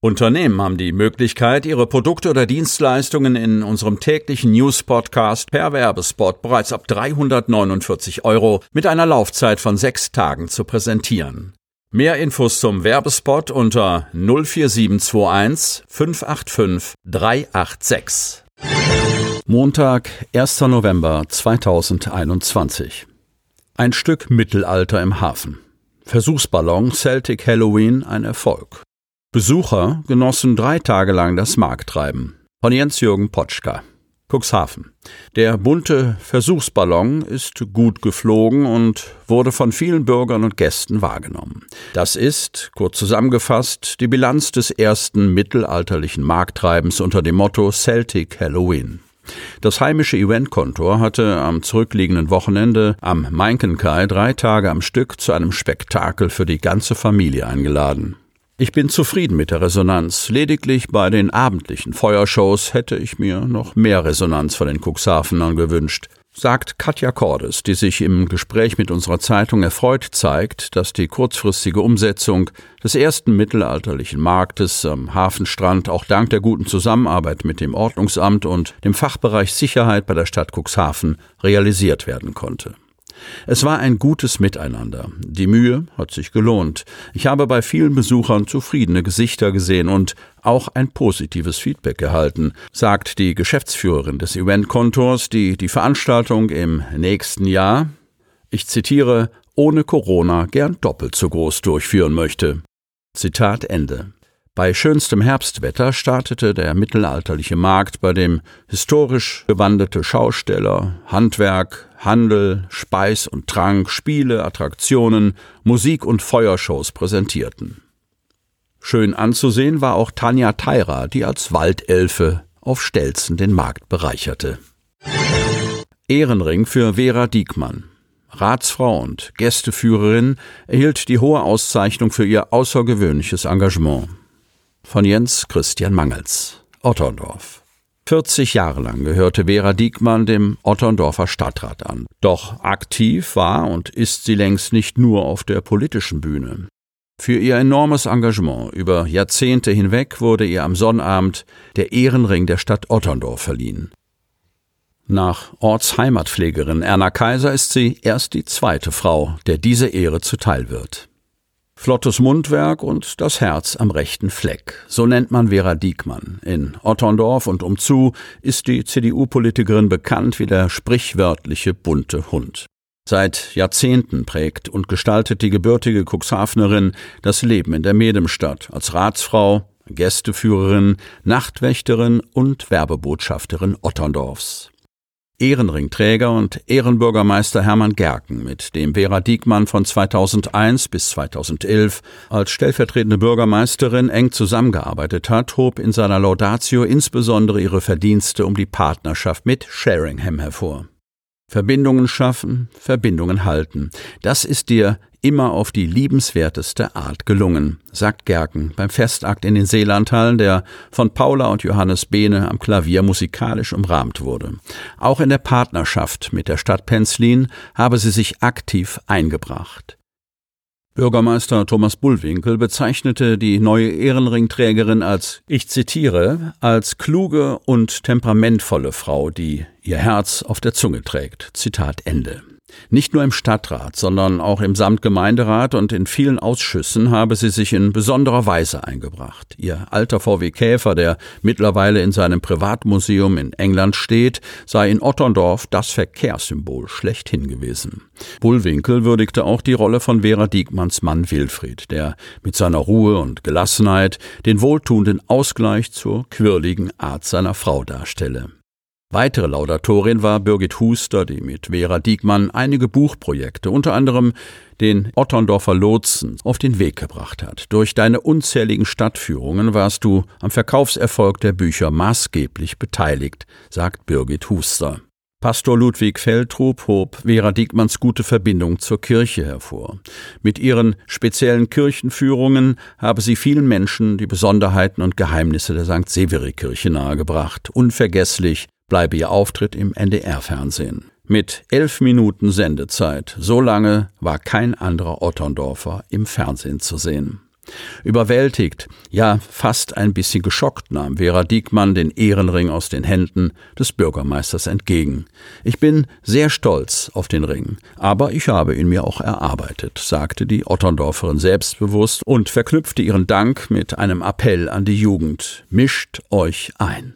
Unternehmen haben die Möglichkeit, ihre Produkte oder Dienstleistungen in unserem täglichen News-Podcast per Werbespot bereits ab 349 Euro mit einer Laufzeit von sechs Tagen zu präsentieren. Mehr Infos zum Werbespot unter 04721 585 386. Montag, 1. November 2021. Ein Stück Mittelalter im Hafen. Versuchsballon Celtic Halloween ein Erfolg. Besucher genossen drei Tage lang das Markttreiben. Von Jens-Jürgen Potschka. Cuxhaven. Der bunte Versuchsballon ist gut geflogen und wurde von vielen Bürgern und Gästen wahrgenommen. Das ist, kurz zusammengefasst, die Bilanz des ersten mittelalterlichen Markttreibens unter dem Motto Celtic Halloween. Das heimische Eventkontor hatte am zurückliegenden Wochenende am Mainkenkai drei Tage am Stück zu einem Spektakel für die ganze Familie eingeladen. Ich bin zufrieden mit der Resonanz. Lediglich bei den abendlichen Feuershows hätte ich mir noch mehr Resonanz von den Cuxhavenern gewünscht, sagt Katja Cordes, die sich im Gespräch mit unserer Zeitung erfreut zeigt, dass die kurzfristige Umsetzung des ersten mittelalterlichen Marktes am Hafenstrand auch dank der guten Zusammenarbeit mit dem Ordnungsamt und dem Fachbereich Sicherheit bei der Stadt Cuxhaven realisiert werden konnte. Es war ein gutes Miteinander. Die Mühe hat sich gelohnt. Ich habe bei vielen Besuchern zufriedene Gesichter gesehen und auch ein positives Feedback erhalten, sagt die Geschäftsführerin des Eventkontors, die die Veranstaltung im nächsten Jahr, ich zitiere, ohne Corona gern doppelt so groß durchführen möchte. Zitat Ende. Bei schönstem Herbstwetter startete der mittelalterliche Markt, bei dem historisch bewanderte Schausteller, Handwerk, Handel, Speis und Trank, Spiele, Attraktionen, Musik und Feuershows präsentierten. Schön anzusehen war auch Tanja Teira, die als Waldelfe auf Stelzen den Markt bereicherte. Ehrenring für Vera Diekmann. Ratsfrau und Gästeführerin erhielt die hohe Auszeichnung für ihr außergewöhnliches Engagement von Jens Christian Mangels, Otterndorf. 40 Jahre lang gehörte Vera Diekmann dem Otterndorfer Stadtrat an. Doch aktiv war und ist sie längst nicht nur auf der politischen Bühne. Für ihr enormes Engagement über Jahrzehnte hinweg wurde ihr am Sonnabend der Ehrenring der Stadt Otterndorf verliehen. Nach Ortsheimatpflegerin Erna Kaiser ist sie erst die zweite Frau, der diese Ehre zuteil wird. Flottes Mundwerk und das Herz am rechten Fleck. So nennt man Vera Diekmann. In Otterndorf und umzu ist die CDU-Politikerin bekannt wie der sprichwörtliche bunte Hund. Seit Jahrzehnten prägt und gestaltet die gebürtige Cuxhavenerin das Leben in der Medemstadt als Ratsfrau, Gästeführerin, Nachtwächterin und Werbebotschafterin Otterndorfs. Ehrenringträger und Ehrenbürgermeister Hermann Gerken, mit dem Vera Diekmann von 2001 bis 2011 als stellvertretende Bürgermeisterin eng zusammengearbeitet hat, hob in seiner Laudatio insbesondere ihre Verdienste um die Partnerschaft mit Sheringham hervor. Verbindungen schaffen, Verbindungen halten. Das ist dir immer auf die liebenswerteste Art gelungen, sagt Gerken beim Festakt in den Seelandhallen, der von Paula und Johannes Behne am Klavier musikalisch umrahmt wurde. Auch in der Partnerschaft mit der Stadt Penzlin habe sie sich aktiv eingebracht. Bürgermeister Thomas Bullwinkel bezeichnete die neue Ehrenringträgerin als, ich zitiere, als kluge und temperamentvolle Frau, die ihr Herz auf der Zunge trägt. Zitat Ende. Nicht nur im Stadtrat, sondern auch im Samtgemeinderat und in vielen Ausschüssen habe sie sich in besonderer Weise eingebracht. Ihr alter VW Käfer, der mittlerweile in seinem Privatmuseum in England steht, sei in Otterndorf das Verkehrssymbol schlechthin gewesen. Bullwinkel würdigte auch die Rolle von Vera Diekmanns Mann Wilfried, der mit seiner Ruhe und Gelassenheit den wohltuenden Ausgleich zur quirligen Art seiner Frau darstelle. Weitere Laudatorin war Birgit Huster, die mit Vera Diekmann einige Buchprojekte, unter anderem den Otterndorfer Lotsen, auf den Weg gebracht hat. Durch deine unzähligen Stadtführungen warst du am Verkaufserfolg der Bücher maßgeblich beteiligt, sagt Birgit Huster. Pastor Ludwig Feldrup hob Vera Diekmanns gute Verbindung zur Kirche hervor. Mit ihren speziellen Kirchenführungen habe sie vielen Menschen die Besonderheiten und Geheimnisse der St. Severi-Kirche nahegebracht. Unvergesslich bleibe ihr Auftritt im NDR-Fernsehen. Mit elf Minuten Sendezeit, so lange war kein anderer Otterndorfer im Fernsehen zu sehen. Überwältigt, ja fast ein bisschen geschockt nahm Vera Diekmann den Ehrenring aus den Händen des Bürgermeisters entgegen. Ich bin sehr stolz auf den Ring, aber ich habe ihn mir auch erarbeitet, sagte die Otterndorferin selbstbewusst und verknüpfte ihren Dank mit einem Appell an die Jugend. Mischt euch ein.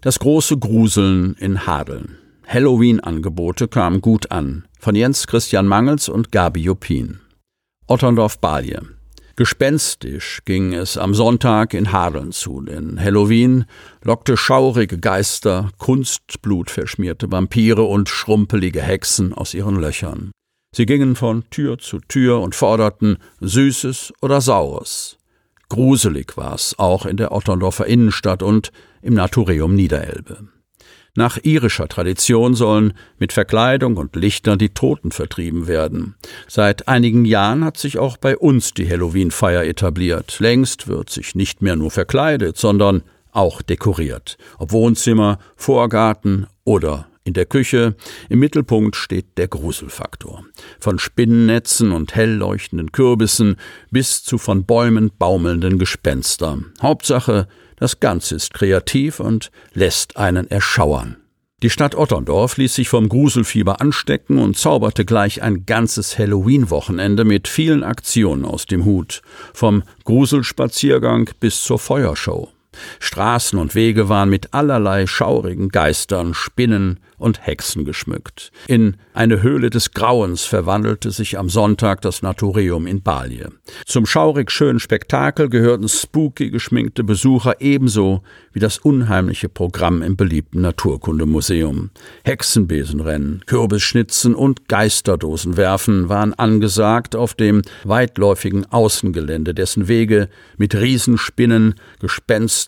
Das große Gruseln in Hadeln. Halloween-Angebote kamen gut an. Von Jens Christian Mangels und Gabi Jopin. Otterndorf-Balje. Gespenstisch ging es am Sonntag in Hadeln zu, denn Halloween lockte schaurige Geister, kunstblutverschmierte Vampire und schrumpelige Hexen aus ihren Löchern. Sie gingen von Tür zu Tür und forderten Süßes oder Saures. Gruselig war's auch in der Otterndorfer Innenstadt und im Natureum Niederelbe. Nach irischer Tradition sollen mit Verkleidung und Lichtern die Toten vertrieben werden. Seit einigen Jahren hat sich auch bei uns die Halloween-Feier etabliert. Längst wird sich nicht mehr nur verkleidet, sondern auch dekoriert. Ob Wohnzimmer, Vorgarten oder in der Küche, im Mittelpunkt steht der Gruselfaktor. Von Spinnennetzen und hell leuchtenden Kürbissen bis zu von Bäumen baumelnden Gespenstern. Hauptsache, das Ganze ist kreativ und lässt einen erschauern. Die Stadt Otterndorf ließ sich vom Gruselfieber anstecken und zauberte gleich ein ganzes Halloween-Wochenende mit vielen Aktionen aus dem Hut, vom Gruselspaziergang bis zur Feuershow. Straßen und Wege waren mit allerlei schaurigen Geistern, Spinnen und Hexen geschmückt. In eine Höhle des Grauens verwandelte sich am Sonntag das Naturium in Balje. Zum schaurig schönen Spektakel gehörten spooky geschminkte Besucher ebenso wie das unheimliche Programm im beliebten Naturkundemuseum. Hexenbesenrennen, Kürbisschnitzen und Geisterdosenwerfen waren angesagt auf dem weitläufigen Außengelände, dessen Wege mit Riesenspinnen, Gespenstern